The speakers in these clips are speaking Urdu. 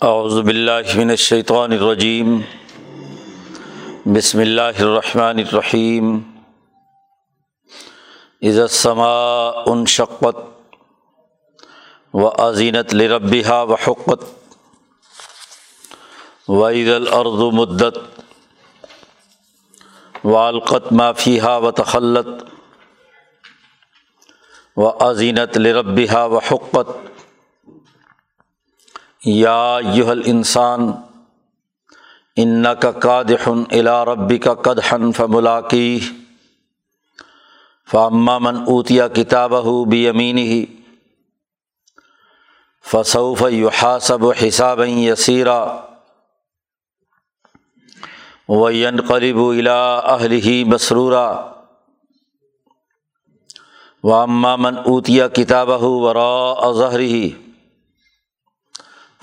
اعوذ باللہ من الشیطان الرجیم۔ بسم اللہ الرحمن الرحیم۔ اذا السماء انشقت و لربها و حقت و عید الارض مدت والقت ما فيها و تخلت و لربها و حقت یا یوہ انسان ان کا قادحن الا ربی کا قدحن فملاقی فامہ من اوتیا کتاب ہو بھی امین ہی فصوف یحاسب و حساب یسیرا۔ وین قریب الا اہل ہی مسرورا۔ و من اوتیا کتاب ہو ورا اظہر ہی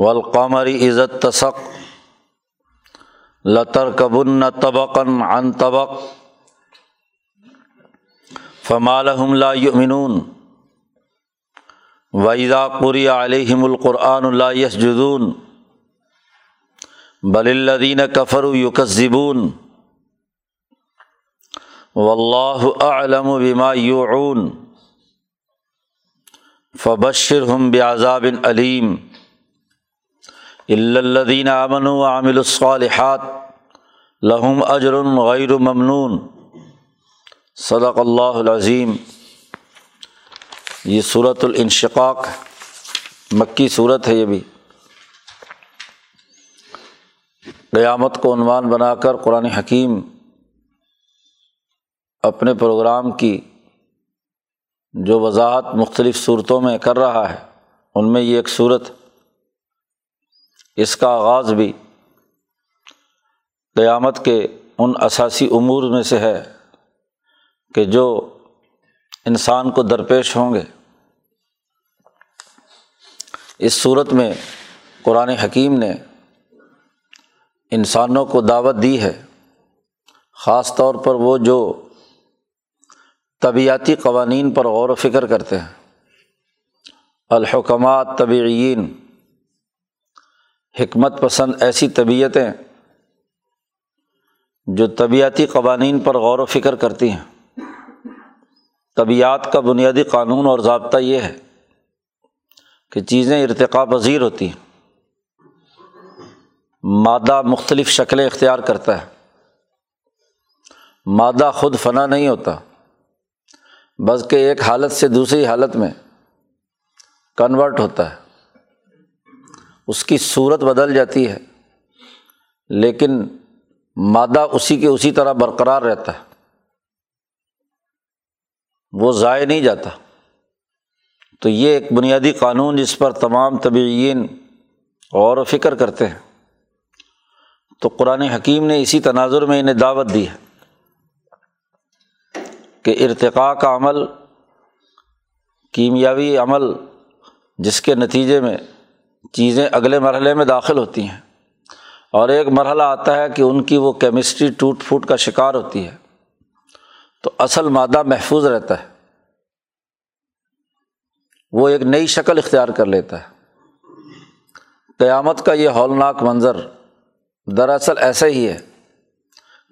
كانفی والقمری عزت تسق لطر کبن طبقن عن طبق فمالحم لا یؤمنون ویدا قری علیہم القرآن اللہ یسجدون بل الدین کفر یکذبون واللہ اعلم بما یعون فبشر ہم بعذاب علیم الدین امن و عامل الصالحات لہم اجر غیر ممنون. صدق اللہ العظیم یہ صورت الانشقاق، مکی صورت ہے یہ بھی۔ قیامت کو عنوان بنا کر قرآن حکیم اپنے پروگرام کی جو وضاحت مختلف صورتوں میں کر رہا ہے، ان میں یہ ایک صورت اس کا آغاز بھی قیامت کے ان اثاثی امور میں سے ہے کہ جو انسان کو درپیش ہوں گے۔ اس صورت میں قرآن حکیم نے انسانوں کو دعوت دی ہے، خاص طور پر وہ جو طبعیاتی قوانین پر غور و فکر کرتے ہیں۔ الحکمات طبعین حکمت پسند ایسی طبیعتیں جو طبعیاتی قوانین پر غور و فکر کرتی ہیں۔ طبیعت کا بنیادی قانون اور ضابطہ یہ ہے کہ چیزیں ارتقا پذیر ہوتی ہیں۔ مادہ مختلف شکلیں اختیار کرتا ہے۔ مادہ خود فنا نہیں ہوتا بس کہ ایک حالت سے دوسری حالت میں کنورٹ ہوتا ہے۔ اس کی صورت بدل جاتی ہے، لیکن مادہ اسی کے اسی طرح برقرار رہتا ہے۔ وہ ضائع نہیں جاتا۔ تو یہ ایک بنیادی قانون جس پر تمام طبعین غور و فکر کرتے ہیں۔ تو قرآن حکیم نے اسی تناظر میں انہیں دعوت دی ہے کہ ارتقاء کا عمل، کیمیاوی عمل جس کے نتیجے میں چیزیں اگلے مرحلے میں داخل ہوتی ہیں۔ اور ایک مرحلہ آتا ہے کہ ان کی وہ کیمسٹری ٹوٹ پھوٹ کا شکار ہوتی ہے۔ تو اصل مادہ محفوظ رہتا ہے۔ وہ ایک نئی شکل اختیار کر لیتا ہے۔ قیامت کا یہ ہولناک منظر دراصل ایسا ہی ہے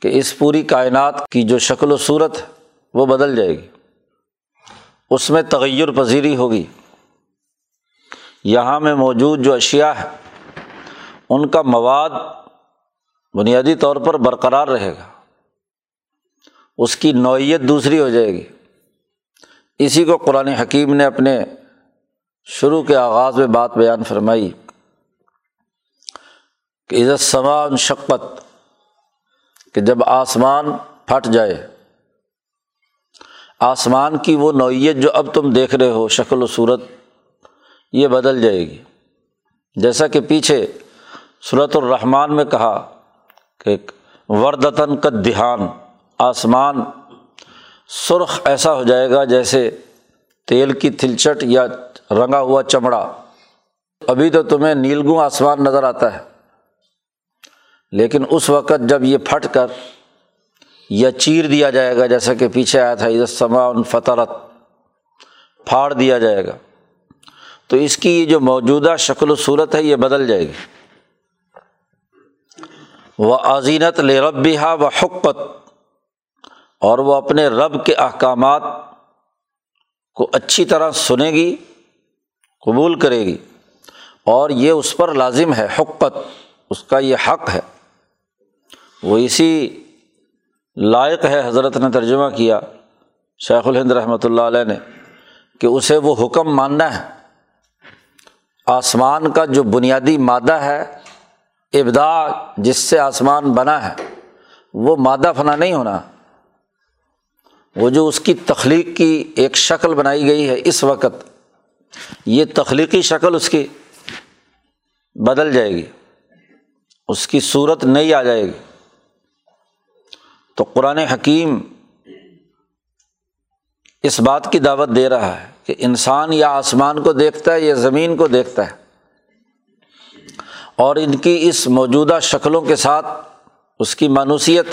کہ اس پوری کائنات کی جو شکل و صورت وہ بدل جائے گی۔ اس میں تغیر پذیری ہوگی۔ یہاں میں موجود جو اشیا ہے ان کا مواد بنیادی طور پر برقرار رہے گا۔ اس کی نوعیت دوسری ہو جائے گی۔ اسی کو قرآن حکیم نے اپنے شروع کے آغاز میں بات بیان فرمائی کہ عزت سمان شقت کہ جب آسمان پھٹ جائے، آسمان کی وہ نوعیت جو اب تم دیکھ رہے ہو، شکل و صورت یہ بدل جائے گی۔ جیسا کہ پیچھے صورت الرحمٰن میں کہا کہ وردتاً کا دھیان، آسمان سرخ ایسا ہو جائے گا جیسے تیل کی تھلچٹ یا رنگا ہوا چمڑا۔ ابھی تو تمہیں نیلگوں آسمان نظر آتا ہے۔ لیکن اس وقت جب یہ پھٹ کر یا چیر دیا جائے گا، جیسا کہ پیچھے آیا تھا عزت سما ان فطرت پھاڑ دیا جائے گا۔ تو اس کی یہ جو موجودہ شکل و صورت ہے، یہ بدل جائے گی۔ وہ عظینت لربیہ و حقت اور وہ اپنے رب کے احکامات کو اچھی طرح سنے گی، قبول کرے گی۔ اور یہ اس پر لازم ہے، حقت۔ اس کا یہ حق ہے۔ وہ اسی لائق ہے، حضرت نے ترجمہ کیا، شیخ الہند رحمۃ اللہ علیہ نے، کہ اسے وہ حکم ماننا ہے۔ آسمان کا جو بنیادی مادہ ہے ابدا جس سے آسمان بنا ہے، وہ مادہ فنا نہیں ہونا۔ وہ جو اس کی تخلیق کی ایک شکل بنائی گئی ہے اس وقت، یہ تخلیقی شکل اس کی بدل جائے گی۔ اس کی صورت نہیں آ جائے گی۔ تو قرآن حکیم اس بات کی دعوت دے رہا ہے۔ کہ انسان یا آسمان کو دیکھتا ہے یا زمین کو دیکھتا ہے۔ اور ان کی اس موجودہ شکلوں کے ساتھ اس کی مانوسیت،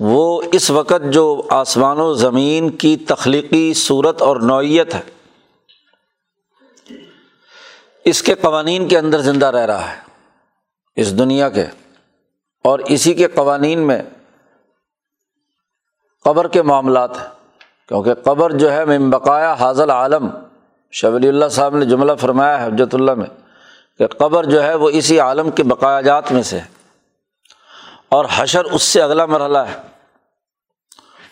وہ اس وقت جو آسمان و زمین کی تخلیقی صورت اور نوعیت ہے، اس کے قوانین کے اندر زندہ رہ رہا ہے، اس دنیا کے۔ اور اسی کے قوانین میں قبر کے معاملات ہیں۔ کیونکہ قبر جو ہے بقایا حاضل عالم شبلی اللہ صاحب نے جملہ فرمایا ہے حجت اللہ میں کہ قبر جو ہے وہ اسی عالم کے بقایا جات میں سے ہے۔ اور حشر اس سے اگلا مرحلہ ہے۔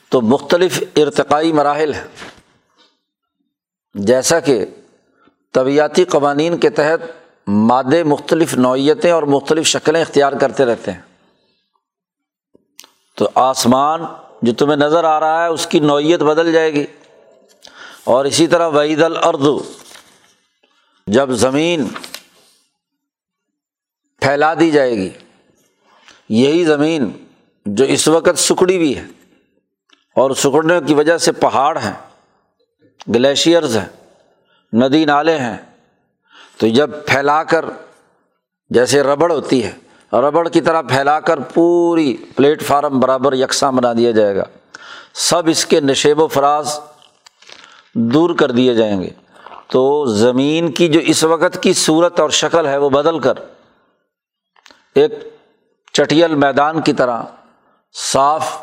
تو مختلف ارتقائی مراحل ہیں۔ جیسا کہ طبیعتی قوانین کے تحت مادے مختلف نوعیتیں اور مختلف شکلیں اختیار کرتے رہتے ہیں۔ تو آسمان جو تمہیں نظر آ رہا ہے اس کی نوعیت بدل جائے گی۔ اور اسی طرح وعید الردو جب زمین پھیلا دی جائے گی، یہی زمین جو اس وقت سکڑی ہوئی ہے اور سکڑنے کی وجہ سے پہاڑ ہیں، گلیشیئرز ہیں، ندی نالے ہیں، تو جب پھیلا کر جیسے ربڑ ہوتی ہے ربڑ کی طرح پھیلا کر پوری پلیٹ فارم برابر یکساں بنا دیا جائے گا۔ سب اس کے نشیب و فراز دور کر دیے جائیں گے۔ تو زمین کی جو اس وقت کی صورت اور شکل ہے وہ بدل کر ایک چٹیل میدان کی طرح، صاف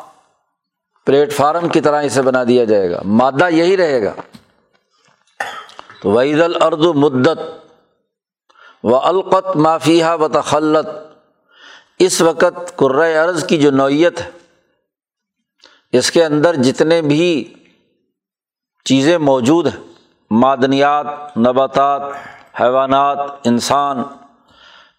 پلیٹ فارم کی طرح اسے بنا دیا جائے گا۔ مادہ یہی رہے گا۔ تو وعید الرد مدت و القت معافیہ و تخلت اس وقت عرض کی جو نوعیت ہے، اس کے اندر جتنے بھی چیزیں موجود ہیں، معدنیات، نباتات، حیوانات، انسان،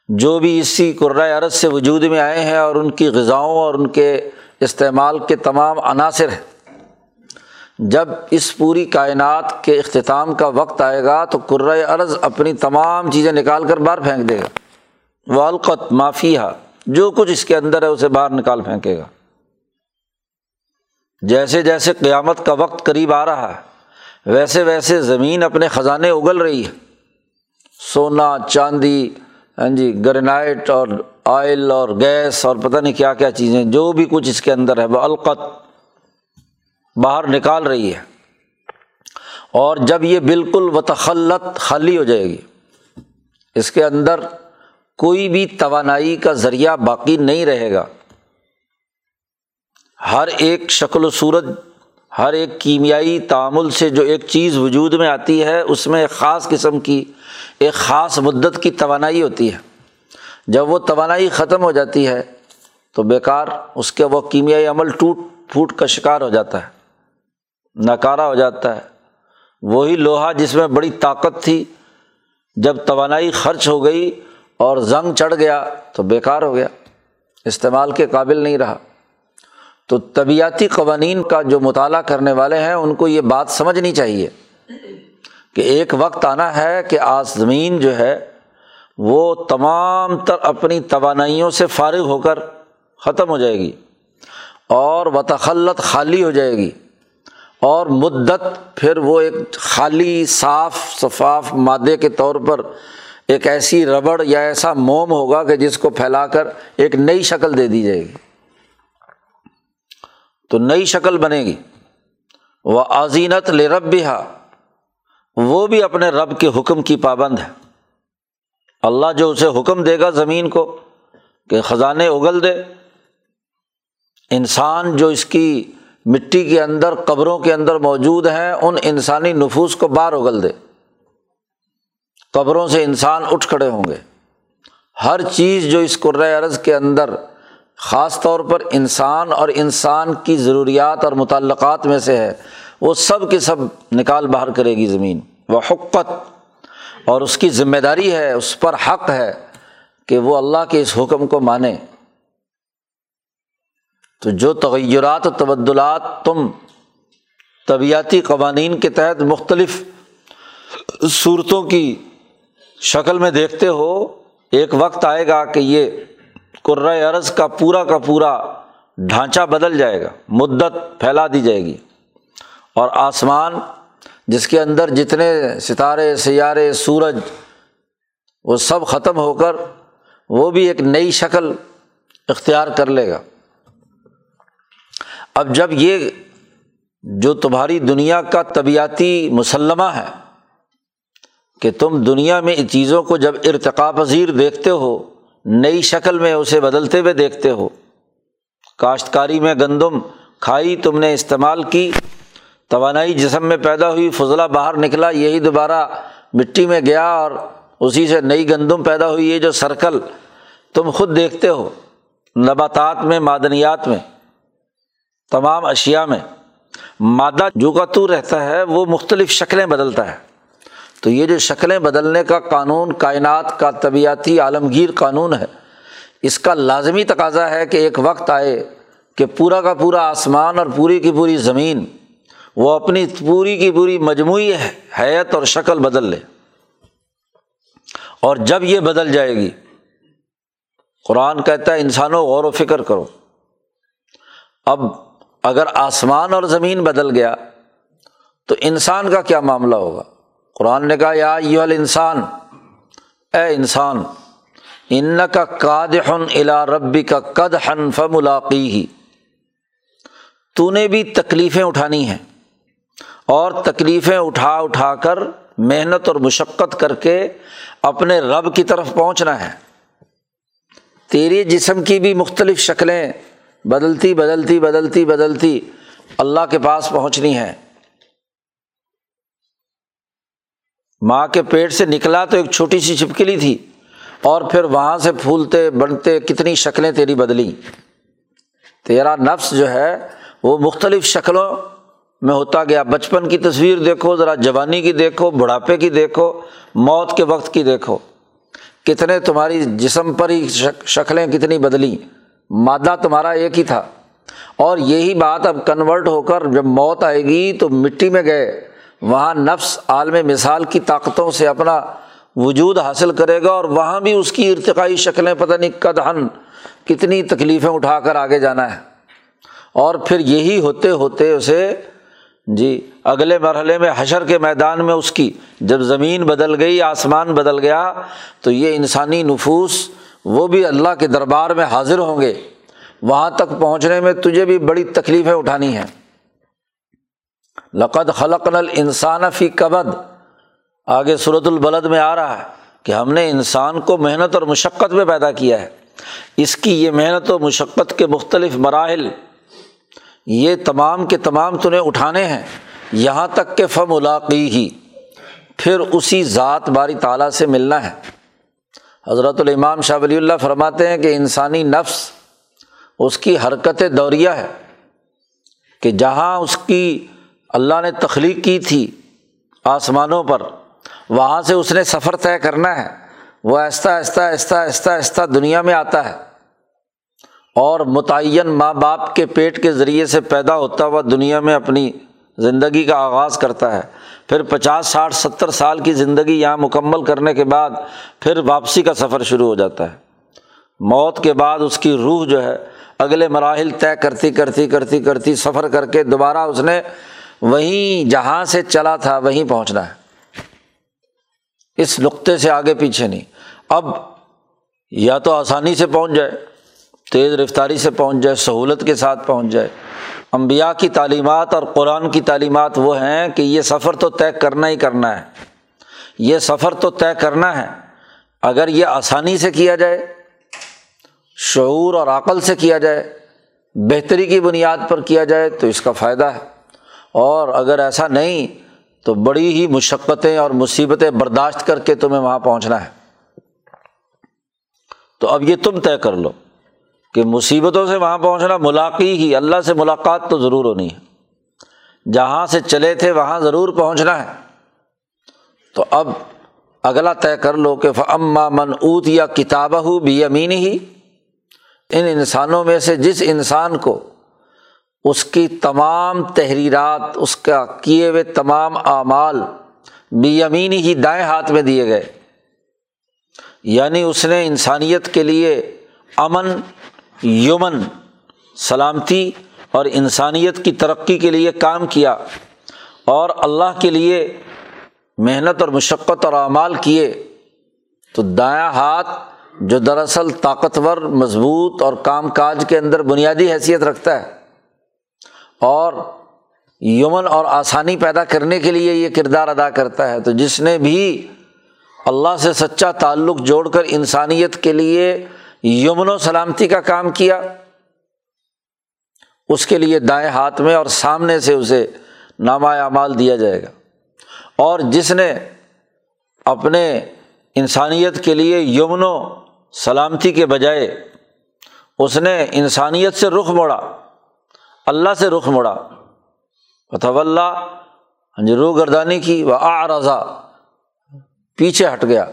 جو بھی اسی عرض سے وجود میں آئے ہیں اور ان کی غذاؤں اور ان کے استعمال کے تمام عناصر ہیں۔ جب اس پوری کائنات کے اختتام کا وقت آئے گا تو عرض اپنی تمام چیزیں نکال کر باہر پھینک دے گا۔ وہ القت معافیہ جو کچھ اس کے اندر ہے اسے باہر نکال پھینکے گا۔ جیسے جیسے قیامت کا وقت قریب آ رہا ہے، ویسے ویسے زمین اپنے خزانے اگل رہی ہے۔ سونا، چاندی ہاں جی گرنائٹ اور آئل اور گیس اور پتہ نہیں کیا کیا چیزیں، جو بھی کچھ اس کے اندر ہے، وہ القت باہر نکال رہی ہے۔ اور جب یہ بالکل و خالی ہو جائے گی، اس کے اندر کوئی بھی توانائی کا ذریعہ باقی نہیں رہے گا۔ ہر ایک شکل و صورت، ہر ایک کیمیائی تعامل سے جو ایک چیز وجود میں آتی ہے، اس میں ایک خاص قسم کی، ایک خاص مدت کی توانائی ہوتی ہے۔ جب وہ توانائی ختم ہو جاتی ہے، تو بیکار اس کے وہ کیمیائی عمل ٹوٹ پھوٹ کا شکار ہو جاتا ہے، ناکارہ ہو جاتا ہے۔ وہی لوہا جس میں بڑی طاقت تھی، جب توانائی خرچ ہو گئی اور زنگ چڑھ گیا تو بیکار ہو گیا، استعمال کے قابل نہیں رہا۔ تو طبیعتی قوانین کا جو مطالعہ کرنے والے ہیں، ان کو یہ بات سمجھنی چاہیے کہ ایک وقت آنا ہے کہ آج زمین جو ہے، وہ تمام تر اپنی توانائیوں سے فارغ ہو کر ختم ہو جائے گی اور وتخلت خالی ہو جائے گی اور مدت پھر وہ ایک خالی، صاف، شفاف مادے کے طور پر ایک ایسی ربڑ یا ایسا موم ہوگا کہ جس کو پھیلا کر ایک نئی شکل دے دی جائے گی۔ تو نئی شکل بنے گی۔ وہ عظینت لرب بھی وہ بھی اپنے رب کے حکم کی پابند ہے۔ اللہ جو اسے حکم دے گا زمین کو کہ خزانے اگل دے، انسان جو اس کی مٹی کے اندر، قبروں کے اندر موجود ہیں، ان انسانی نفوس کو باہر اگل دے۔ قبروں سے انسان اٹھ کھڑے ہوں گے۔ ہر چیز جو اس عرض کے اندر خاص طور پر انسان اور انسان کی ضروریات اور متعلقات میں سے ہے، وہ سب کے سب نکال باہر کرے گی زمین۔ وہ حقت اور اس کی ذمہ داری ہے، اس پر حق ہے کہ وہ اللہ کے اس حکم کو مانے۔ تو جو تغیرات و تبدلات تم طبیعتی قوانین کے تحت مختلف صورتوں کی شکل میں دیکھتے ہو، ایک وقت آئے گا کہ یہ عرض کا پورا کا پورا ڈھانچہ بدل جائے گا، مدت پھیلا دی جائے گی۔ اور آسمان جس کے اندر جتنے ستارے، سیارے، سورج، وہ سب ختم ہو کر وہ بھی ایک نئی شکل اختیار کر لے گا۔ اب جب یہ جو تمہاری دنیا کا طبیعتی مسلمہ ہے کہ تم دنیا میں ان چیزوں کو جب ارتقا پذیر دیکھتے ہو، نئی شکل میں اسے بدلتے ہوئے دیکھتے ہو۔ کاشتکاری میں گندم کھائی تم نے استعمال کی، توانائی جسم میں پیدا ہوئی، فضلہ باہر نکلا، یہی دوبارہ مٹی میں گیا اور اسی سے نئی گندم پیدا ہوئی، یہ جو سرکل تم خود دیکھتے ہو، نباتات میں، معدنیات میں، تمام اشیا میں۔ مادہ جو کا تو رہتا ہے، وہ مختلف شکلیں بدلتا ہے۔ تو یہ جو شکلیں بدلنے کا قانون، کائنات کا طبیعتی عالمگیر قانون ہے، اس کا لازمی تقاضا ہے کہ ایک وقت آئے کہ پورا کا پورا آسمان اور پوری کی پوری زمین، وہ اپنی پوری کی پوری مجموعی حیت اور شکل بدل لے۔ اور جب یہ بدل جائے گی، قرآن کہتا ہے، انسانوں غور و فکر کرو۔ اب اگر آسمان اور زمین بدل گیا، تو انسان کا کیا معاملہ ہوگا؟ قرآن نے کہا، یا یہ انسان اے انسان ان کا کاد الا ربی کا قد ہن فملاقی ہی تو نے بھی تکلیفیں اٹھانی ہیں اور تکلیفیں اٹھا اٹھا کر محنت اور مشقت کر کے اپنے رب کی طرف پہنچنا ہے۔ تیرے جسم کی بھی مختلف شکلیں بدلتی بدلتی بدلتی بدلتی اللہ کے پاس پہنچنی ہے ماں کے پیٹ سے نکلا تو ایک چھوٹی سی چھپکلی تھی اور پھر وہاں سے پھولتے بنتے کتنی شکلیں تیری بدلی تیرا نفس جو ہے وہ مختلف شکلوں میں ہوتا گیا۔ بچپن کی تصویر دیکھو، ذرا جوانی کی دیکھو، بڑھاپے کی دیکھو، موت کے وقت کی دیکھو۔ کتنے تمہاری جسم پر ہی شکلیں کتنی بدلی مادہ تمہارا ایک ہی تھا۔ اور یہی بات اب کنورٹ ہو کر جب موت آئے گی تو مٹی میں گئے۔ وہاں نفس عالم مثال کی طاقتوں سے اپنا وجود حاصل کرے گا اور وہاں بھی اس کی ارتقائی شکلیں پتہ نہیں کدہن کتنی تکلیفیں اٹھا کر آگے جانا ہے۔ اور پھر یہی ہوتے ہوتے اسے جی اگلے مرحلے میں حشر کے میدان میں اس کی جب زمین بدل گئی، آسمان بدل گیا، تو یہ انسانی نفوس، وہ بھی اللہ کے دربار میں حاضر ہوں گے۔ وہاں تک پہنچنے میں تجھے بھی بڑی تکلیفیں اٹھانی ہیں۔ لقد خلق نل انسان فی کبد۔ آگے صورت البلد میں آ رہا ہے کہ ہم نے انسان کو محنت اور مشقت میں پیدا کیا ہے۔ اس کی یہ محنت و مشقت کے مختلف مراحل، یہ تمام کے تمام تنہیں اٹھانے ہیں۔ یہاں تک کہ فم الاقی ہی پھر اسی ذات باری تعالیٰ سے ملنا ہے۔ حضرت الامام شاہ ولی اللہ فرماتے ہیں کہ انسانی نفس اس کی حرکت دوریہ ہے کہ جہاں اس کی اللہ نے تخلیق کی تھی آسمانوں پر، وہاں سے اس نے سفر طے کرنا ہے۔ وہ آہستہ آہستہ آہستہ آہستہ آہستہ دنیا میں آتا ہے۔ اور متعین ماں باپ کے پیٹ کے ذریعے سے پیدا ہوتا ہوا دنیا میں اپنی زندگی کا آغاز کرتا ہے۔ پھر پچاس، ساٹھ، ستر سال کی زندگی یہاں مکمل کرنے کے بعد پھر واپسی کا سفر شروع ہو جاتا ہے۔ موت کے بعد اس کی روح جو ہے اگلے مراحل طے کرتی کرتی کرتی کرتی سفر کر کے دوبارہ اس نے وہیں جہاں سے چلا تھا، وہیں پہنچنا ہے۔ اس نقطے سے آگے پیچھے نہیں۔ اب یا تو آسانی سے پہنچ جائے، تیز رفتاری سے پہنچ جائے، سہولت کے ساتھ پہنچ جائے۔ امبیا کی تعلیمات اور قرآن کی تعلیمات وہ ہیں کہ یہ سفر تو طے کرنا ہی کرنا ہے۔ یہ سفر تو طے کرنا ہے۔ اگر یہ آسانی سے کیا جائے، شعور اور عقل سے کیا جائے، بہتری کی بنیاد پر کیا جائے، تو اس کا فائدہ ہے۔ اور اگر ایسا نہیں، تو بڑی ہی مشقتیں اور مصیبتیں برداشت کر کے تمہیں وہاں پہنچنا ہے۔ تو اب یہ تم طے کر لو کہ مصیبتوں سے وہاں پہنچنا، ملاقی ہی، اللہ سے ملاقات تو ضرور ہونی ہے۔ جہاں سے چلے تھے، وہاں ضرور پہنچنا ہے۔ تو اب اگلا طے کر لو کہ اما من اوت یا کتاب ہو بھی امین ہی ان انسانوں میں سے جس انسان کو اس کی تمام تحریرات، اس کا کیے ہوئے تمام اعمال بھی امینی ہی دائیں ہاتھ میں دیے گئے۔ یعنی اس نے انسانیت کے لیے امن، یمن، سلامتی اور انسانیت کی ترقی کے لیے کام کیا اور اللہ کے لیے محنت اور مشقت اور اعمال کیے۔ تو دایاں ہاتھ جو دراصل طاقتور، مضبوط اور کام کاج کے اندر بنیادی حیثیت رکھتا ہے۔ اور یمن اور آسانی پیدا کرنے کے لیے یہ کردار ادا کرتا ہے۔ تو جس نے بھی اللہ سے سچا تعلق جوڑ کر انسانیت کے لیے یمن و سلامتی کا کام کیا، اس کے لیے دائیں ہاتھ میں اور سامنے سے اسے نامہ اعمال دیا جائے گا۔ اور جس نے اپنے انسانیت کے لیے یمن و سلامتی کے بجائے اس نے انسانیت سے رخ موڑا اللہ سے رخ موڑا ہاں جی روح گردانی کی وہ آ رضا پیچھے ہٹ گیا۔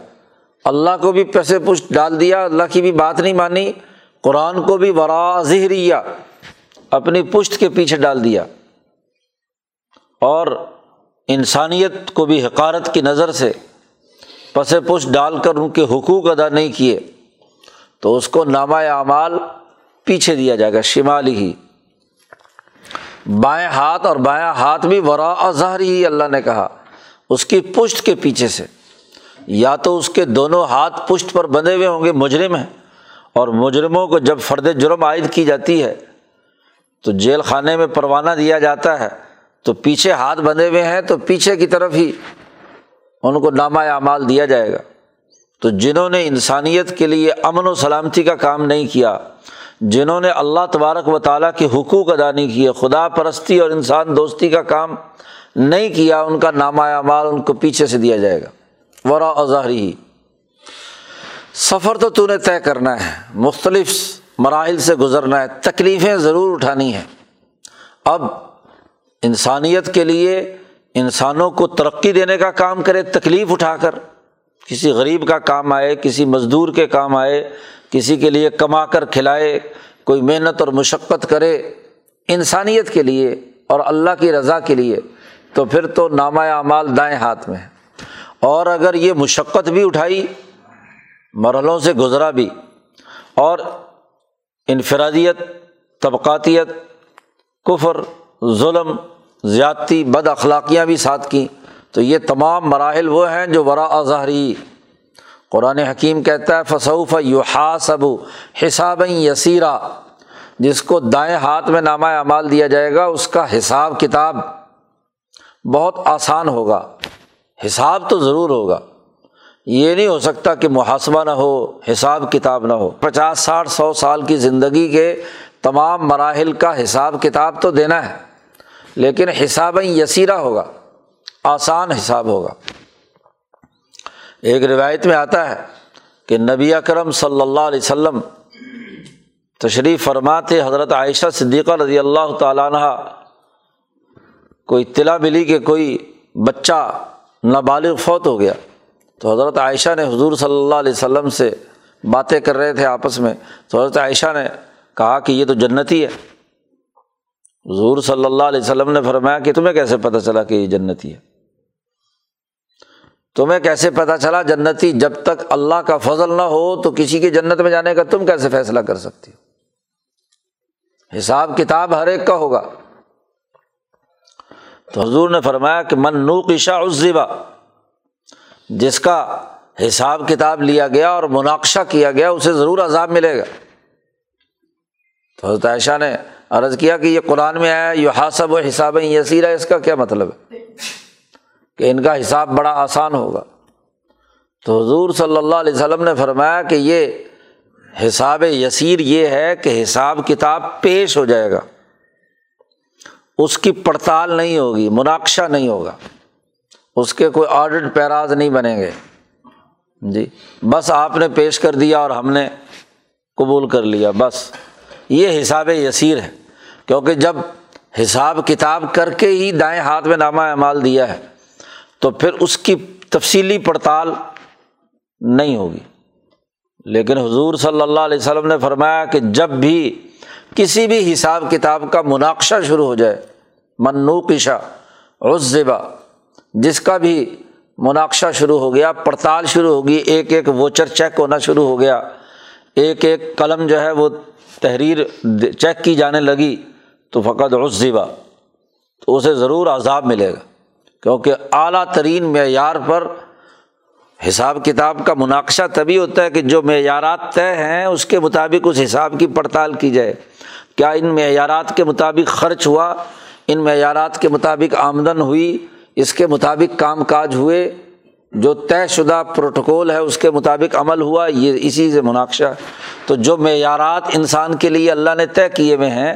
اللہ کو بھی پیسے پشت ڈال دیا، اللہ کی بھی بات نہیں مانی۔ قرآن کو بھی برا ظہریا اپنی پشت کے پیچھے ڈال دیا۔ اور انسانیت کو بھی حکارت کی نظر سے پس پشت ڈال کر ان کے حقوق ادا نہیں کیے۔ تو اس کو نامہ اعمال پیچھے دیا جائے گا، شمالی ہی۔ بائیں ہاتھ اور بایاں ہاتھ بھی ورا ظاہری ہی اللہ نے کہا، اس کی پشت کے پیچھے سے۔ یا تو اس کے دونوں ہاتھ پشت پر بندھے ہوئے ہوں گے، مجرم ہیں۔ اور مجرموں کو جب فرد جرم عائد کی جاتی ہے، تو جیل خانے میں پروانہ دیا جاتا ہے۔ تو پیچھے ہاتھ بندھے ہوئے ہیں، تو پیچھے کی طرف ہی ان کو نامہ اعمال دیا جائے گا۔ تو جنہوں نے انسانیت کے لیے امن و سلامتی کا کام نہیں کیا جنہوں نے اللہ تبارک و تعالیٰ کے حقوق ادا نہیں کیے، خدا پرستی اور انسان دوستی کا کام نہیں کیا، ان کا نامہ اعمال ان کو پیچھے سے دیا جائے گا۔ ورا ظاہری سفر تو تو نے طے کرنا ہے، مختلف مراحل سے گزرنا ہے، تکلیفیں ضرور اٹھانی ہیں۔ اب انسانیت کے لیے انسانوں کو ترقی دینے کا کام کرے، تکلیف اٹھا کر۔ کسی غریب کا کام آئے، کسی مزدور کے کام آئے، کسی کے لیے کما کر کھلائے، کوئی محنت اور مشقت کرے انسانیت کے لیے اور اللہ کی رضا کے لیے، تو پھر تو نامہ اعمال دائیں ہاتھ میں ہے اور اگر یہ مشقت بھی اٹھائی، مرحلوں سے گزرا بھی، اور انفرادیت، طبقاتیت، کفر، ظلم، زیادتی، بد اخلاقیاں بھی ساتھ کیں تو یہ تمام مراحل وہ ہیں جو ورا ظاہری قرآن حکیم کہتا ہے فصوف یو حاصب حساب یسیرا جس کو دائیں ہاتھ میں نامہ اعمال دیا جائے گا، اس کا حساب کتاب بہت آسان ہوگا۔ حساب تو ضرور ہوگا۔ یہ نہیں ہو سکتا کہ محاسبہ نہ ہو، حساب کتاب نہ ہو۔ پچاس، ساٹھ، سو سال کی زندگی کے تمام مراحل کا حساب کتاب تو دینا ہے، لیکن حساب یسیرا ہوگا۔ آسان حساب ہوگا۔ ایک روایت میں آتا ہے کہ نبی اکرم صلی اللہ علیہ وسلم تشریف فرماتے حضرت عائشہ صدیقہ رضی اللہ تعالیٰ عنہ کو اطلاع ملی کہ کوئی بچہ نابالغ فوت ہو گیا۔ تو حضرت عائشہ نے حضور صلی اللہ علیہ وسلم سے باتیں کر رہے تھے آپس میں۔ تو حضرت عائشہ نے کہا کہ یہ تو جنتی ہے۔ حضور صلی اللہ علیہ وسلم نے فرمایا کہ تمہیں کیسے پتہ چلا کہ یہ جنتی ہے؟ تمہیں کیسے پتہ چلا جنتی جب تک اللہ کا فضل نہ ہو تو کسی کی جنت میں جانے کا تم کیسے فیصلہ کر سکتی ہو؟ حساب کتاب ہر ایک کا ہوگا۔ تو حضور نے فرمایا کہ من نو قشا عزبا، جس کا حساب کتاب لیا گیا اور مناقشہ کیا گیا، اسے ضرور عذاب ملے گا۔ تو حضرت عائشہ نے عرض کیا کہ یہ قرآن میں آیا یہ حاصب و حساب یسیر ہے اس کا کیا مطلب ہے؟ کہ ان کا حساب بڑا آسان ہوگا۔ تو حضور صلی اللہ علیہ وسلم نے فرمایا کہ یہ حساب یسیر یہ ہے کہ حساب کتاب پیش ہو جائے گا۔ اس کی پڑتال نہیں ہوگی، مناقشہ نہیں ہوگا۔ اس کے کوئی آڈٹ پیراز نہیں بنیں گے۔ جی بس آپ نے پیش کر دیا اور ہم نے قبول کر لیا، بس۔ یہ حساب یسیر ہے۔ کیونکہ جب حساب کتاب کر کے ہی دائیں ہاتھ میں نامہ اعمال دیا ہے تو پھر اس کی تفصیلی پڑتال نہیں ہوگی۔ لیکن حضور صلی اللہ علیہ وسلم نے فرمایا کہ جب بھی کسی بھی حساب کتاب کا مناقشہ شروع ہو جائے منوقشہ عزبا جس کا بھی مناقشہ شروع ہو گیا، پڑتال شروع ہوگی، ایک ایک ووچر چیک ہونا شروع ہو گیا، ایک ایک قلم جو ہے وہ تحریر چیک کی جانے لگی، تو فقط عزبا تو اسے ضرور عذاب ملے گا۔ کیونکہ اعلیٰ ترین معیار پر حساب کتاب کا مناقشہ تبھی ہوتا ہے کہ جو معیارات طے ہیں، اس کے مطابق اس حساب کی پڑتال کی جائے۔ کیا ان معیارات کے مطابق خرچ ہوا؟ ان معیارات کے مطابق آمدن ہوئی، اس کے مطابق کام کاج ہوئے۔ جو طے شدہ پروٹوکول ہے، اس کے مطابق عمل ہوا، یہ اسی سے مناقشہ۔ تو جو معیارات انسان کے لیے اللہ نے طے کیے ہوئے ہیں،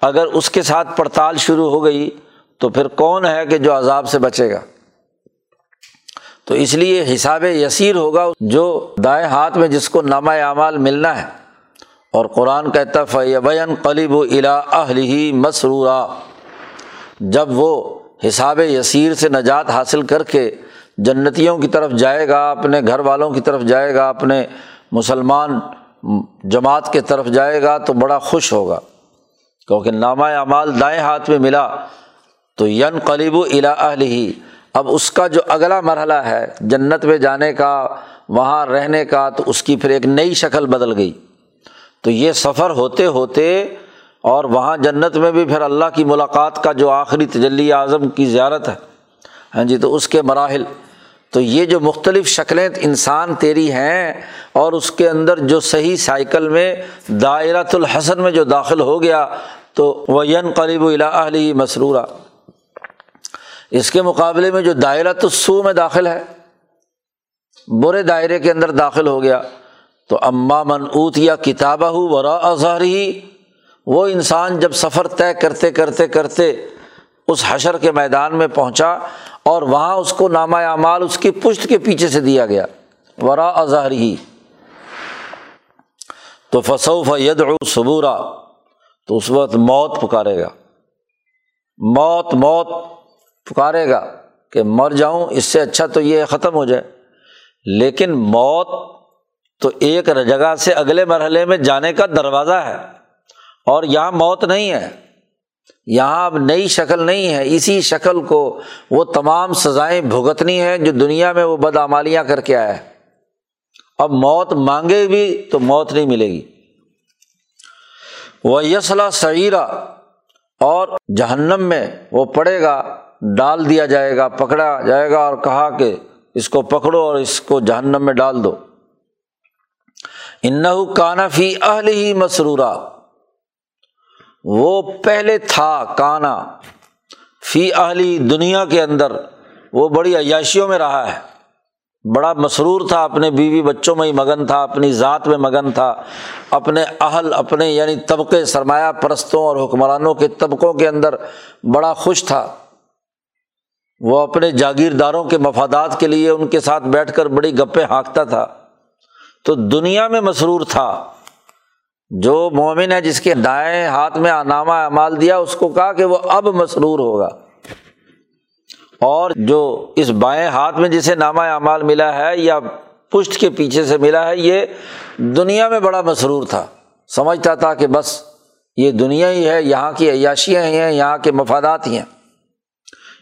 اگر اس کے ساتھ پڑتال شروع ہو گئی تو پھر کون ہے کہ جو عذاب سے بچے گا؟ تو اس لیے حساب یسیر ہوگا جو دائیں ہاتھ میں جس کو نامہ اعمال ملنا ہے، اور قرآن کہتا فیبین قلیب و الا ہی مسرورا۔ جب وہ حساب یسیر سے نجات حاصل کر کے جنتیوں کی طرف جائے گا، اپنے گھر والوں کی طرف جائے گا، اپنے مسلمان جماعت کے طرف جائے گا، تو بڑا خوش ہوگا۔ کیونکہ نامہ اعمال دائیں ہاتھ میں ملا تو ین قلیب و الا ہی اب اس کا جو اگلا مرحلہ ہے جنت میں جانے کا، وہاں رہنے کا، تو اس کی پھر ایک نئی شکل بدل گئی۔ تو یہ سفر ہوتے ہوتے اور وہاں جنت میں بھی پھر اللہ کی ملاقات کا جو آخری تجلی اعظم کی زیارت ہے۔ ہاں جی تو اس کے مراحل۔ تو یہ جو مختلف شکلیں انسان تیری ہیں اور اس کے اندر جو صحیح سائیکل میں دائرۃ الحسن میں جو داخل ہو گیا، تو وہ ین قریب علی مسرورہ اس کے مقابلے میں جو دائرۃ السو میں داخل ہے، برے دائرے کے اندر داخل ہو گیا، تو اماں من اوت یا کتابہ ہو ورا اظہر ہی وہ انسان جب سفر طے کرتے کرتے کرتے اس حشر کے میدان میں پہنچا اور وہاں اس کو نامہ اعمال اس کی پشت کے پیچھے سے دیا گیا ورا اظہر ہی تو فصوف ید صبورا تو اس وقت موت پکارے گا۔ موت موت۔ پکارے گا کہ مر جاؤں، اس سے اچھا تو یہ ختم ہو جائے۔ لیکن موت تو ایک جگہ سے اگلے مرحلے میں جانے کا دروازہ ہے اور یہاں موت نہیں ہے۔ یہاں اب نئی شکل نہیں ہے۔ اسی شکل کو وہ تمام سزائیں بھگتنی ہیں جو دنیا میں وہ بدعمالیاں کر کے آیا ہے اب موت مانگے بھی تو موت نہیں ملے گی۔ وہ یسلا سعیرہ اور جہنم میں وہ پڑے گا۔ ڈال دیا جائے گا، پکڑا جائے گا اور کہا کہ اس کو پکڑو اور اس کو جہنم میں ڈال دو۔ ان کانا فی اہل ہی مسرورا وہ اپنے اپنے جاگیرداروں کے مفادات کے لیے ان کے ساتھ بیٹھ کر بڑی گپے ہانکتا تھا۔ تو دنیا میں مسرور تھا۔ جو مومن ہے جس کے دائیں ہاتھ میں نامہ اعمال دیا، اس کو کہا کہ وہ اب مسرور ہوگا۔ اور جو اس بائیں ہاتھ میں جسے نامہ اعمال ملا ہے یا پشت کے پیچھے سے ملا ہے، یہ دنیا میں بڑا مسرور تھا۔ سمجھتا تھا کہ بس یہ دنیا ہی ہے، یہاں کی عیاشیاں ہی ہیں، یہاں کے مفادات ہی ہیں۔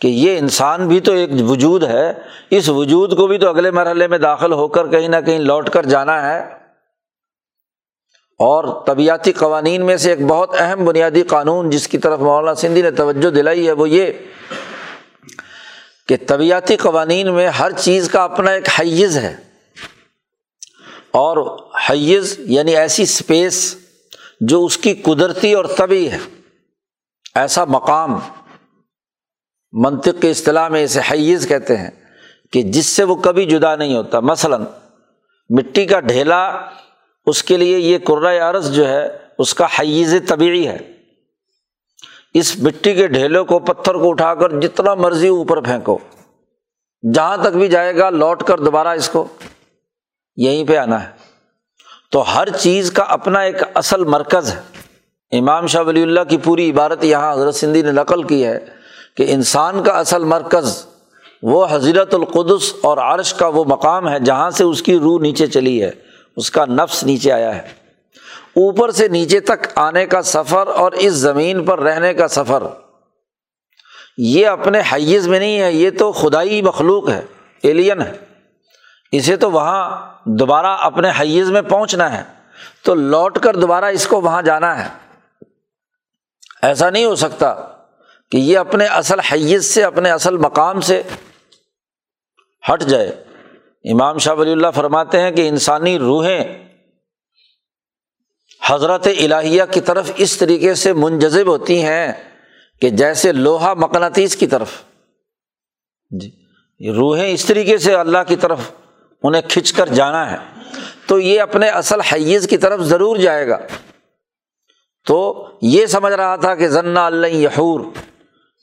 کہ یہ کہ یہ انسان بھی تو ایک وجود ہے، اس وجود کو بھی تو اگلے مرحلے میں داخل ہو کر کہیں نہ کہیں لوٹ کر جانا ہے۔ اور طبیعتی قوانین میں سے ایک بہت اہم بنیادی قانون جس کی طرف مولانا سندھی نے توجہ دلائی ہے وہ یہ کہ طبیعتی قوانین میں ہر چیز کا اپنا ایک حیز ہے۔ اور حیز یعنی ایسی اسپیس جو اس کی قدرتی اور طبی ہے۔ ایسا مقام منطق کی اصطلاح میں اسے حیز کہتے ہیں کہ جس سے وہ کبھی جدا نہیں ہوتا۔ مثلاً، مٹی کا ڈھیلا اس کے لیے یہ عرض جو ہے، اس کا حیز طبیعی ہے۔ اس مٹی کے ڈھیلوں کو پتھر کو اٹھا کر جتنا مرضی اوپر پھینکو، جہاں تک بھی جائے گا، لوٹ کر دوبارہ اس کو۔ یہیں پہ آنا ہے۔ تو ہر چیز کا اپنا ایک اصل مرکز ہے۔ امام شاہ ولی اللہ کی پوری عبارت یہاں حضرت سندھی نے نقل کی ہے۔ کہ انسان کا اصل مرکز وہ حضرت القدس اور عرش کا وہ مقام ہے جہاں سے اس کی روح نیچے چلی ہے، اس کا نفس نیچے آیا ہے۔ اوپر سے نیچے تک آنے کا سفر اور اس زمین پر رہنے کا سفر۔ یہ اپنے حیز میں نہیں ہے، یہ تو خدائی مخلوق ہے ایلین ہے۔ اسے تو وہاں دوبارہ اپنے حیز میں پہنچنا ہے۔ تو لوٹ کر دوبارہ اس کو وہاں جانا ہے۔ ایسا نہیں ہو سکتا۔ کہ یہ اپنے اصل حیز سے، اپنے اصل مقام سے ہٹ جائے۔ امام شاہ ولی اللہ فرماتے ہیں کہ انسانی روحیں حضرت الہیہ کی طرف اس طریقے سے منجذب ہوتی ہیں کہ جیسے لوہا مقناطیس کی طرف۔ جی روحیں اس طریقے سے اللہ کی طرف انہیں کھنچ کر جانا ہے۔ تو یہ اپنے اصل حیز کی طرف ضرور جائے گا۔ تو یہ سمجھ رہا تھا کہ ذنا اللہ یحور۔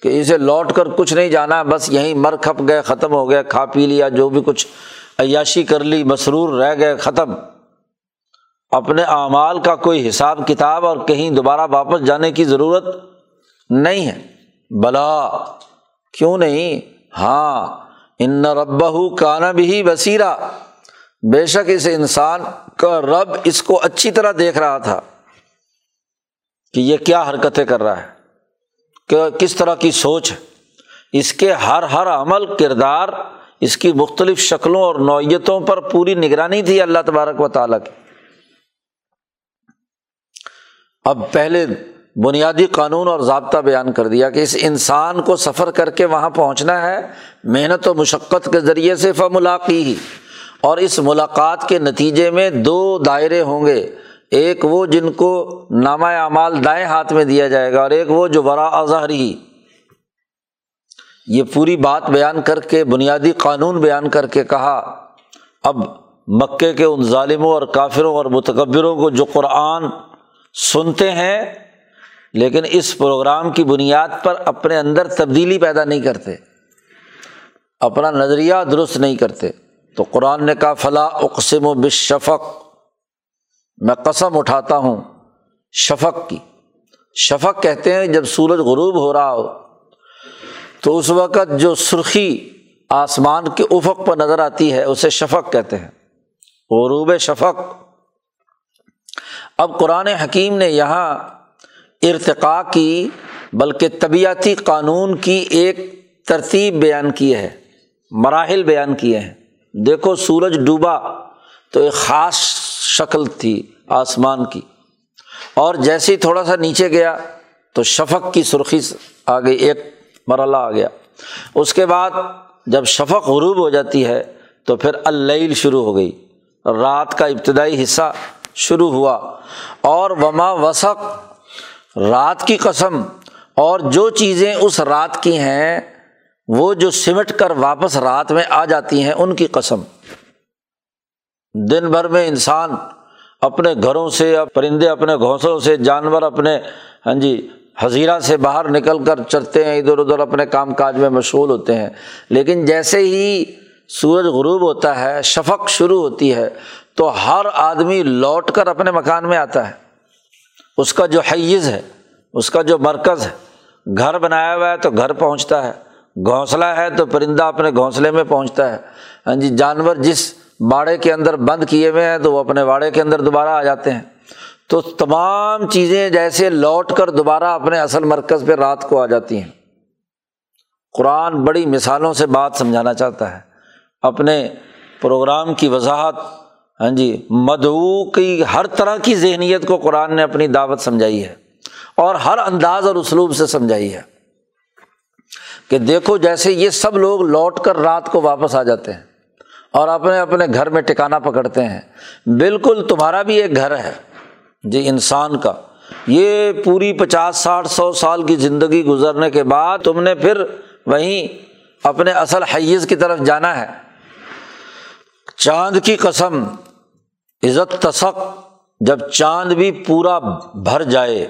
کہ اسے لوٹ کر کچھ نہیں جانا، بس یہیں مر کھپ گئے، ختم ہو گئے، کھا پی لیا، جو بھی کچھ عیاشی کر لی، مسرور رہ گئے، ختم۔ اپنے اعمال کا کوئی حساب کتاب اور کہیں دوبارہ واپس جانے کی ضرورت نہیں ہے۔ بلا۔ کیوں نہیں؟ ہاں ان رب کانا بھی بصیرا۔ بے شک اس انسان کا رب اس کو اچھی طرح دیکھ رہا تھا کہ یہ کیا حرکتیں کر رہا ہے۔ کہ کس طرح کی سوچ ہے۔ اس کے ہر ہر عمل کردار اس کی مختلف شکلوں اور نوعیتوں پر پوری نگرانی تھی اللہ تبارک و تعالیٰ کی۔ اب پہلے بنیادی قانون اور ضابطہ بیان کر دیا کہ اس انسان کو سفر کر کے وہاں پہنچنا ہے، محنت و مشقت کے ذریعے سے فملاقی ہی۔ اور اس ملاقات کے نتیجے میں دو دائرے ہوں گے۔ ایک وہ جن کو نامہ اعمال دائیں ہاتھ میں دیا جائے گا اور ایک وہ جو برا اظہری یہ پوری بات بیان کر کے، بنیادی قانون بیان کر کے کہا، اب مکے کے ان ظالموں اور کافروں اور متکبروں کو جو قرآن سنتے ہیں، لیکن اس پروگرام کی بنیاد پر اپنے اندر تبدیلی پیدا نہیں کرتے، اپنا نظریہ درست نہیں کرتے۔ تو قرآن نے کہا فلاں اقسم و بشفق میں قسم اٹھاتا ہوں شفق کی۔ شفق کہتے ہیں جب سورج غروب ہو رہا ہو، تو اس وقت جو سرخی آسمان کے افق پر نظر آتی ہے، اسے شفق کہتے ہیں۔ غروب شفق۔ اب قرآن حکیم نے یہاں ارتقاء کی، بلکہ طبیعتی قانون کی ایک ترتیب بیان کی ہے، مراحل بیان کیے ہیں۔ دیکھو سورج ڈوبا تو ایک خاص شکل تھی، آسمان کی۔ اور جیسے ہی تھوڑا سا نیچے گیا تو شفق کی سرخی آ گئی، ایک مرحلہ آ گیا۔ اس کے بعد جب شفق غروب ہو جاتی ہے تو پھر اللیل شروع ہو گئی۔ رات کا ابتدائی حصہ شروع ہوا۔ اور وما وسق، رات کی قسم۔ اور جو چیزیں اس رات کی ہیں، وہ جو سمٹ کر واپس رات میں آ جاتی ہیں، ان کی قسم۔ دن بھر میں انسان اپنے گھروں سے پرندے اپنے گھونسلوں سے، جانور اپنے ہاں جی حضیرہ سے باہر نکل کر چلتے ہیں، ادھر ادھر اپنے کام کاج میں مشغول ہوتے ہیں۔ لیکن جیسے ہی سورج غروب ہوتا ہے، شفق شروع ہوتی ہے، تو ہر آدمی لوٹ کر اپنے مکان میں آتا ہے۔ اس کا جو حیز ہے، اس کا جو مرکز ہے، گھر بنایا ہوا ہے تو گھر پہنچتا ہے۔ گھونسلہ ہے تو پرندہ اپنے گھونسلے میں پہنچتا ہے۔ ہاں جی جانور جس باڑے کے اندر بند کیے ہوئے ہیں تو وہ اپنے باڑے کے اندر دوبارہ آ جاتے ہیں۔ تو تمام چیزیں جیسے لوٹ کر دوبارہ اپنے اصل مرکز پہ رات کو آ جاتی ہیں۔ قرآن بڑی مثالوں سے بات سمجھانا چاہتا ہے۔ اپنے پروگرام کی وضاحت ہاں جی مدعو کی ہر طرح کی ذہنیت کو قرآن نے اپنی دعوت سمجھائی ہے اور ہر انداز اور اسلوب سے سمجھائی ہے کہ دیکھو جیسے یہ سب لوگ لوٹ کر رات کو واپس آ جاتے ہیں۔ اور اپنے اپنے گھر میں ٹکانا پکڑتے ہیں۔ بالکل تمہارا بھی ایک گھر ہے جی انسان کا۔ یہ پوری پچاس، ساٹھ، سو سال کی زندگی گزرنے کے بعد تم نے پھر وہیں اپنے اصل حیض کی طرف جانا ہے۔ چاند کی قسم، عزت تسق، جب چاند بھی پورا بھر جائے۔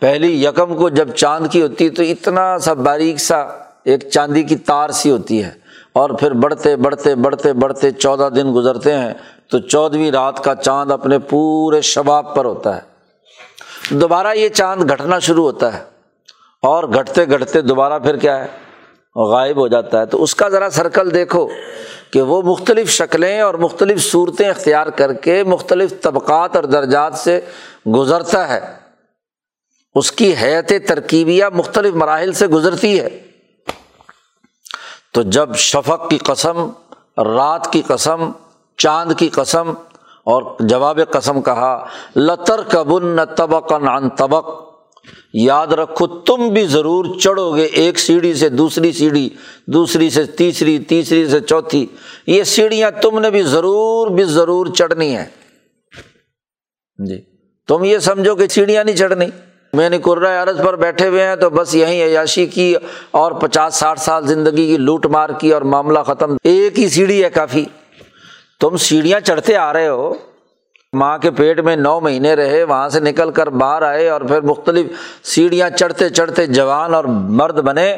پہلی یکم کو جب چاند کی ہوتی ہے تو اتنا سا باریک سا ایک چاندی کی تار سی ہوتی ہے۔ اور پھر بڑھتے بڑھتے بڑھتے بڑھتے چودہ دن گزرتے ہیں تو چودھویں رات کا چاند اپنے پورے شباب پر ہوتا ہے۔ دوبارہ یہ چاند گھٹنا شروع ہوتا ہے اور گھٹتے گھٹتے دوبارہ پھر کیا ہے؟ غائب ہو جاتا ہے۔ تو اس کا ذرا سرکل دیکھو کہ وہ مختلف شکلیں اور مختلف صورتیں اختیار کر کے مختلف طبقات اور درجات سے گزرتا ہے۔ اس کی حیت ترکیبیہ مختلف مراحل سے گزرتی ہے۔ تو جب شفق کی قسم، رات کی قسم، چاند کی قسم اور جواب قسم کہا لطر کبن طبق عن طبق، یاد رکھو تم بھی ضرور چڑھو گے ایک سیڑھی سے دوسری سیڑھی، دوسری سے تیسری تیسری سے چوتھی۔ یہ سیڑھیاں تم نے بھی ضرور بھی ضرور چڑھنی ہے جی تم یہ سمجھو کہ سیڑھیاں نہیں چڑھنی۔ میں نے قرۂۂ عرض پر بیٹھے ہوئے ہیں تو بس یہیں عیاشی کی اور پچاس ساٹھ سال زندگی کی لوٹ مار کی اور معاملہ ختم۔ ایک ہی سیڑھی ہے کافی۔ تم سیڑھیاں چڑھتے آ رہے ہو۔ ماں کے پیٹ میں نو مہینے رہے، وہاں سے نکل کر باہر آئے اور پھر مختلف سیڑھیاں چڑھتے چڑھتے جوان اور مرد بنے۔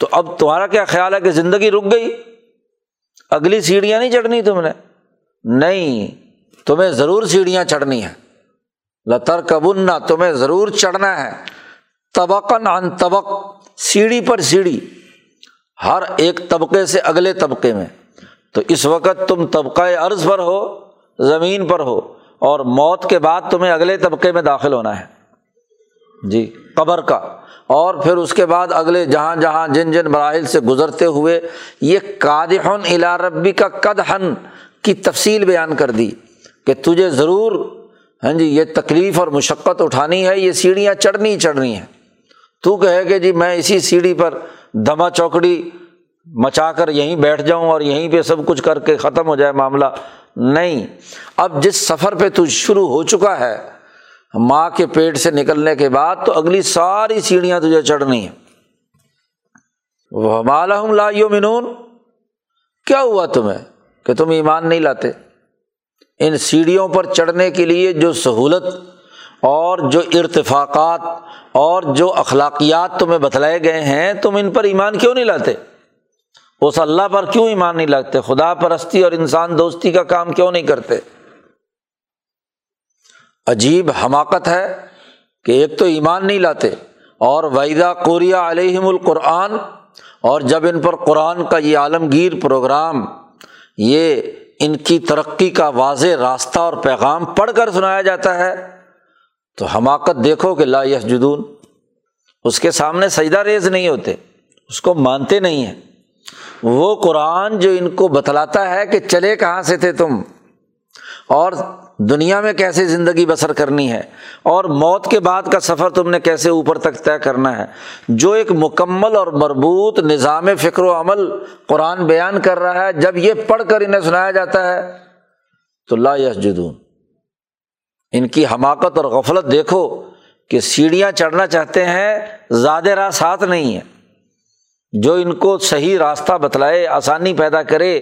تو اب تمہارا کیا خیال ہے کہ زندگی رک گئی؟ اگلی سیڑھیاں نہیں چڑھنی تم نے؟ نہیں، تمہیں ضرور سیڑھیاں چڑھنی ہیں۔ لتر کبن تمہیں ضرور چڑھنا ہے۔ طبقن عن طبق، سیڑھی پر سیڑھی۔ ہر ایک طبقے سے اگلے طبقے میں۔ تو اس وقت تم طبقۂ عرض پر ہو، زمین پر ہو، اور موت کے بعد تمہیں اگلے طبقے میں داخل ہونا ہے۔ جی قبر کا۔ اور پھر اس کے بعد اگلے جہاں جہاں جن جن مراحل سے گزرتے ہوئے، یہ کادحن الا ربی کا کدہن کی تفصیل بیان کر دی کہ تجھے ضرور ہاں جی یہ تکلیف اور مشقت اٹھانی ہے، یہ سیڑھیاں چڑھنی ہی چڑھنی ہے تو کہے کہ جی میں اسی سیڑھی پر دما چوکڑی مچا کر یہیں بیٹھ جاؤں اور یہیں پہ سب کچھ کر کے ختم ہو جائے معاملہ۔ نہیں، اب جس سفر پہ تو شروع ہو چکا ہے، ماں کے پیٹ سے نکلنے کے بعد تو اگلی ساری سیڑھیاں تجھے چڑھنی ہے وہ مالا لا منون کیا ہوا تمہیں کہ تم ایمان نہیں لاتے؟ ان سیڑھیوں پر چڑھنے کے لیے جو سہولت اور جو ارتفاقات اور جو اخلاقیات تمہیں بتلائے گئے ہیں، تم ان پر ایمان کیوں نہیں لاتے؟ اس اللہ پر کیوں ایمان نہیں لاتے؟ خدا پرستی اور انسان دوستی کا کام کیوں نہیں کرتے؟ عجیب حماقت ہے کہ ایک تو ایمان نہیں لاتے اور ویدا کوریا علیہم القرآن اور جب ان پر قرآن کا یہ عالمگیر پروگرام، یہ ان کی ترقی کا واضح راستہ اور پیغام پڑھ کر سنایا جاتا ہے۔ تو حماقت دیکھو کہ لا یس جدون اس کے سامنے سجدہ ریز نہیں ہوتے، اس کو مانتے نہیں ہیں۔ وہ قرآن جو ان کو بتلاتا ہے کہ چلے کہاں سے تھے تم؟ اور دنیا میں کیسے زندگی بسر کرنی ہے اور موت کے بعد کا سفر تم نے کیسے اوپر تک طے کرنا ہے؟ جو ایک مکمل اور مربوط نظام فکر و عمل قرآن بیان کر رہا ہے، جب یہ پڑھ کر انہیں سنایا جاتا ہے، تو لا یس جدون ان کی حماقت اور غفلت دیکھو کہ سیڑھیاں چڑھنا چاہتے ہیں، زیادہ راہ ساتھ نہیں ہے۔ جو ان کو صحیح راستہ بتلائے، آسانی پیدا کرے،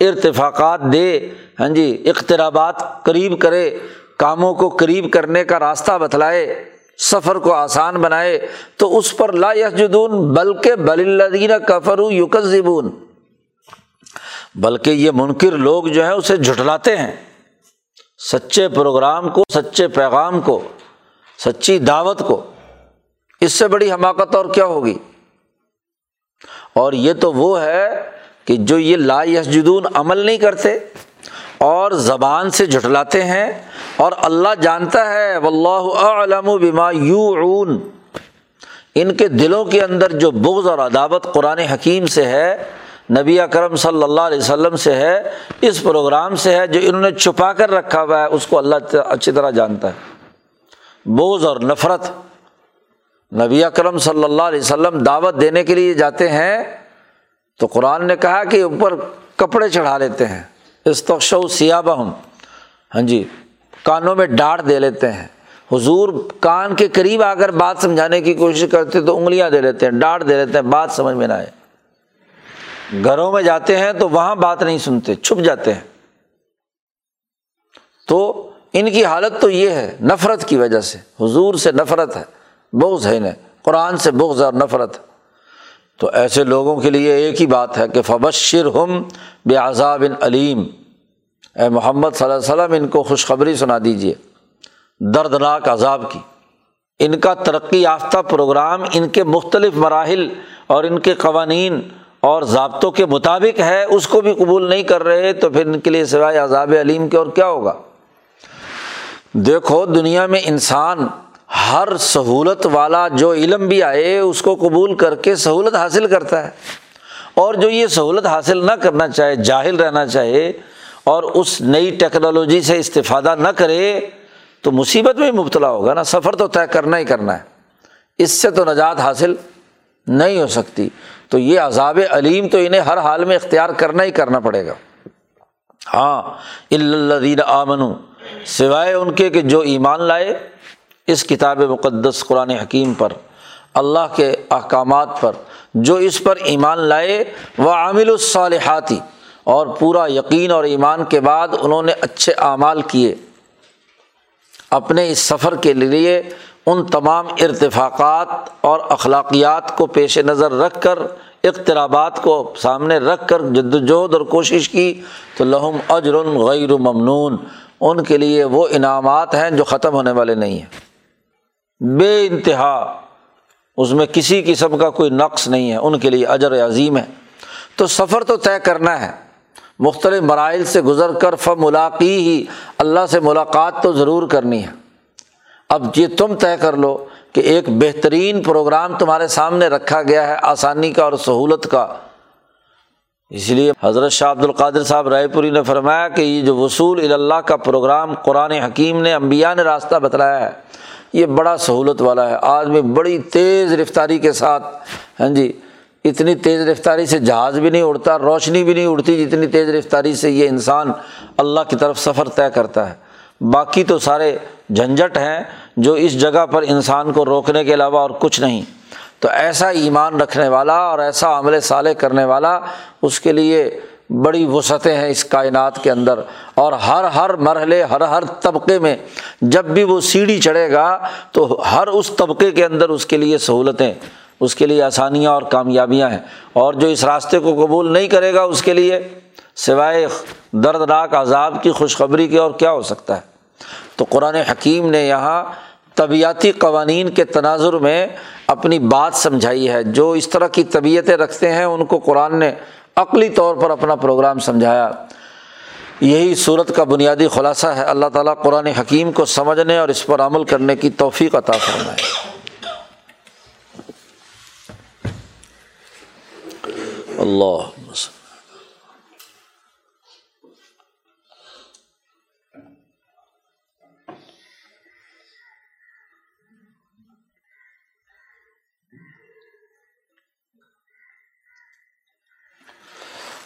ارتفاقات دے ہاں جی اخترابات قریب کرے، کاموں کو قریب کرنے کا راستہ بتلائے، سفر کو آسان بنائے، تو اس پر لا یسجدون، بلکہ بل الدین کفر یوکزبون بلکہ یہ منکر لوگ جو ہیں، اسے جھٹلاتے ہیں۔ سچے پروگرام کو، سچے پیغام کو، سچی دعوت کو۔ اس سے بڑی حماقت اور کیا ہوگی؟ اور یہ تو وہ ہے کہ جو یہ لا یسجدون عمل نہیں کرتے اور زبان سے جھٹلاتے ہیں اور اللہ جانتا ہے علم بما یوعون۔ ان کے دلوں کے اندر جو بغض اور عداوت قرآن حکیم سے ہے، نبی اکرم صلی اللہ علیہ وسلم سے ہے، اس پروگرام سے ہے، جو انہوں نے چھپا کر رکھا ہوا ہے، اس کو اللہ اچھی طرح جانتا ہے۔ بوز اور نفرت نبی اکرم صلی اللہ علیہ وسلم دعوت دینے کے لیے جاتے ہیں تو قرآن نے کہا کہ اوپر کپڑے چڑھا لیتے ہیں۔ استخشو سیابہ ہوں ہاں جی کانوں میں ڈانٹ دے لیتے ہیں۔ حضور کان کے قریب آ کر بات سمجھانے کی کوشش کرتے تو انگلیاں دے لیتے ہیں ڈانٹ دے لیتے ہیں، بات سمجھ میں نہ آئے۔ گھروں میں جاتے ہیں تو وہاں بات نہیں سنتے، چھپ جاتے ہیں۔ تو ان کی حالت تو یہ ہے، نفرت کی وجہ سے، حضور سے نفرت ہے۔ بغض ہے انہیں۔ قرآن سے بغض اور نفرت۔ تو ایسے لوگوں کے لیے ایک ہی بات ہے کہ فبشر ہم بے عذاب علیم۔ اے محمد صلی اللہ علیہ وسلم، ان کو خوشخبری سنا دیجیے دردناک عذاب کی۔ ان کا ترقی یافتہ پروگرام ان کے مختلف مراحل اور ان کے قوانین اور ضابطوں کے مطابق ہے۔ اس کو بھی قبول نہیں کر رہے تو پھر ان کے لیے سوائے عذاب علیم کے اور کیا ہوگا؟ دیکھو، دنیا میں انسان ہر سہولت والا جو علم بھی آئے اس کو قبول کر کے سہولت حاصل کرتا ہے۔ اور جو یہ سہولت حاصل نہ کرنا چاہے، جاہل رہنا چاہے اور اس نئی ٹیکنالوجی سے استفادہ نہ کرے، تو مصیبت میں مبتلا ہوگا نا۔ سفر تو طے کرنا ہی کرنا ہے۔ اس سے تو نجات حاصل نہیں ہو سکتی۔ تو یہ عذاب علیم تو انہیں ہر حال میں اختیار کرنا ہی کرنا پڑے گا۔ ہاں اللہ آمن سوائے ان کے کہ جو ایمان لائے اس کتاب مقدس قرآن حکیم پر، اللہ کے احکامات پر، جو اس پر ایمان لائے وہ عامل الصالحاتی اور پورا یقین اور ایمان کے بعد انہوں نے اچھے اعمال کیے۔ اپنے اس سفر کے لیے ان تمام ارتفاقات اور اخلاقیات کو پیش نظر رکھ کر، اقترابات کو سامنے رکھ کر جد وجہد اور کوشش کی، تو لہم اجر غیر ممنون۔ ان کے لیے وہ انعامات ہیں جو ختم ہونے والے نہیں ہیں۔ بے انتہا، اس میں کسی قسم کا کوئی نقص نہیں ہے، ان کے لیے اجر عظیم ہے۔ تو سفر تو طے کرنا ہے۔ مختلف مراحل سے گزر کر ف ملاقی ہی اللہ سے ملاقات تو ضرور کرنی ہے۔ اب یہ تم طے کر لو کہ ایک بہترین پروگرام تمہارے سامنے رکھا گیا ہے آسانی کا اور سہولت کا۔ اس لیے حضرت شاہ عبد القادر صاحب رائے پوری نے فرمایا کہ یہ جو وصول اللہ کا پروگرام قرآن حکیم نے امبیا نے راستہ بتلایا ہے یہ بڑا سہولت والا ہے۔ آدمی بڑی تیز رفتاری کے ساتھ ہاں جی اتنی تیز رفتاری سے جہاز بھی نہیں اڑتا، روشنی بھی نہیں اڑتی جتنی تیز رفتاری سے یہ انسان اللہ کی طرف سفر طے کرتا ہے۔ باقی تو سارے جھنجھٹ ہیں جو اس جگہ پر انسان کو روکنے کے علاوہ اور کچھ نہیں۔ تو ایسا ایمان رکھنے والا اور ایسا عمل صالح کرنے والا اس کے لیے بڑی وسعتیں ہیں اس کائنات کے اندر اور ہر ہر مرحلے، ہر ہر طبقے میں جب بھی وہ سیڑھی چڑھے گا تو ہر اس طبقے کے اندر اس کے لیے سہولتیں، اس کے لیے آسانیاں اور کامیابیاں ہیں۔ اور جو اس راستے کو قبول نہیں کرے گا اس کے لیے سوائے دردناک عذاب کی خوشخبری کے اور کیا ہو سکتا ہے؟ تو قرآن حکیم نے یہاں طبیعتی قوانین کے تناظر میں اپنی بات سمجھائی ہے۔ جو اس طرح کی طبیعتیں رکھتے ہیں، ان کو قرآن نے عقلی طور پر اپنا پروگرام سمجھایا۔ یہی صورت کا بنیادی خلاصہ ہے۔ اللہ تعالیٰ قرآن حکیم کو سمجھنے اور اس پر عمل کرنے کی توفیق عطا فرمائے۔ اللہ۔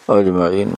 اجمعین۔